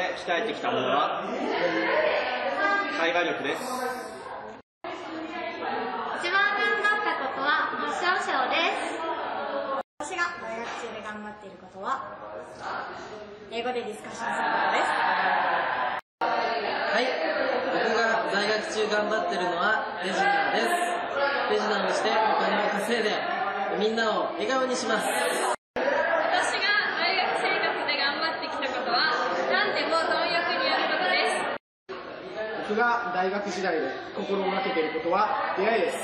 僕が大学で鍛えてきたものは？会話力です。一番頑張ったことはファッションショーです。私が大学中で頑張っていることは英語でディスカッションすることです。はい、僕が在学中頑張ってるのはレジナーです。レジナーをしてお金を稼いでみんなを笑顔にします。私が大学生活で頑張ってきたことは何でも貪欲にやることです僕が大学時代で心がけていることは出会いです。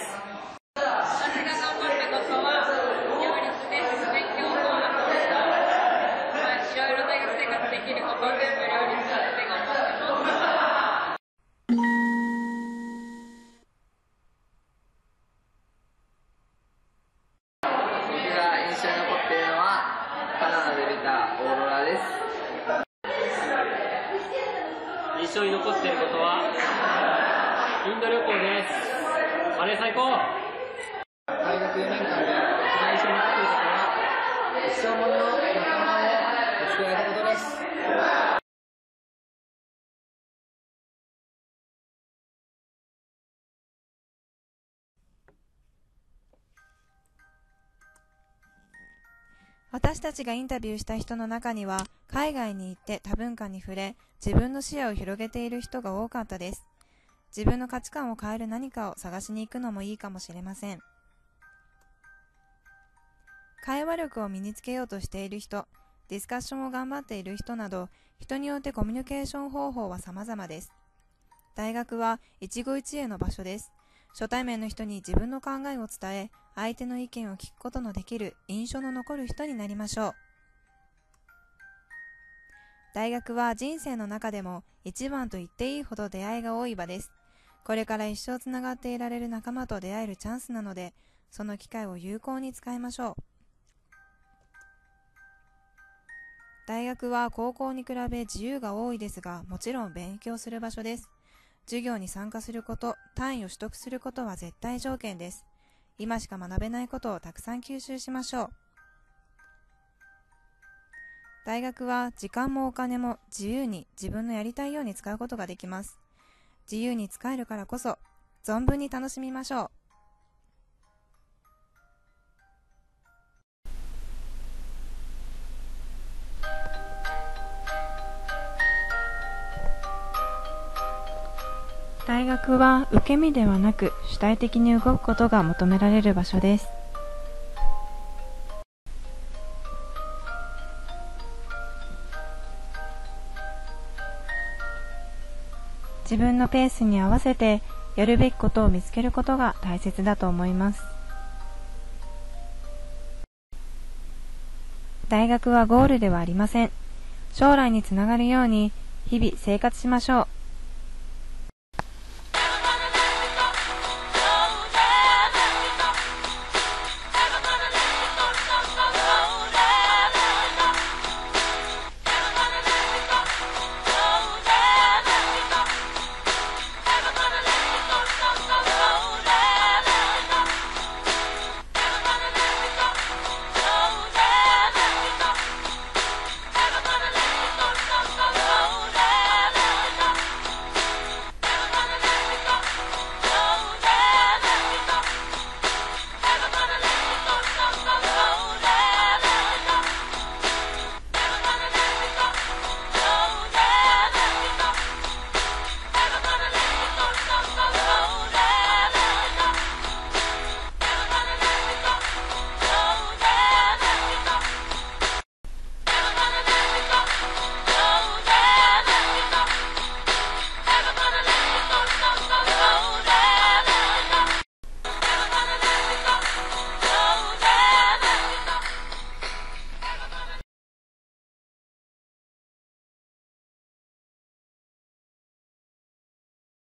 私が頑張ったことは両立です勉強とあとまあいろいろ大学生活できることを全部両立させて頑張ってます。僕が印象に残っているインド旅行です。あれ最高。大学4年間で一番印象に残っていることは一生ものの仲間を見つけられたことです。私たちがインタビューした人の中には海外に行って多文化に触れ自分の視野を広げている人が多かったです自分の価値観を変える何かを探しに行くのもいいかもしれません。会話力を身につけようとしている人ディスカッションを頑張っている人など人によってコミュニケーション方法は様々です。大学は一期一会の場所です。初対面の人に自分の考えを伝え相手の意見を聞くことのできる印象の残る人になりましょう。大学は人生の中でも一番と言っていいほど出会いが多い場です。これから一生つながっていられる仲間と出会えるチャンスなのでその機会を有効に使いましょう。大学は高校に比べ自由が多いですがもちろん勉強する場所です。授業に参加すること単位を取得することは絶対条件です。今しか学べないことをたくさん吸収しましょう。大学は時間もお金も自由に自分のやりたいように使うことができます。自由に使えるからこそ存分に楽しみましょう。大学は受け身ではなく主体的に動くことが求められる場所です。自分のペースに合わせてやるべきことを見つけることが大切だと思います。大学はゴールではありません。将来につながるように日々生活しましょう。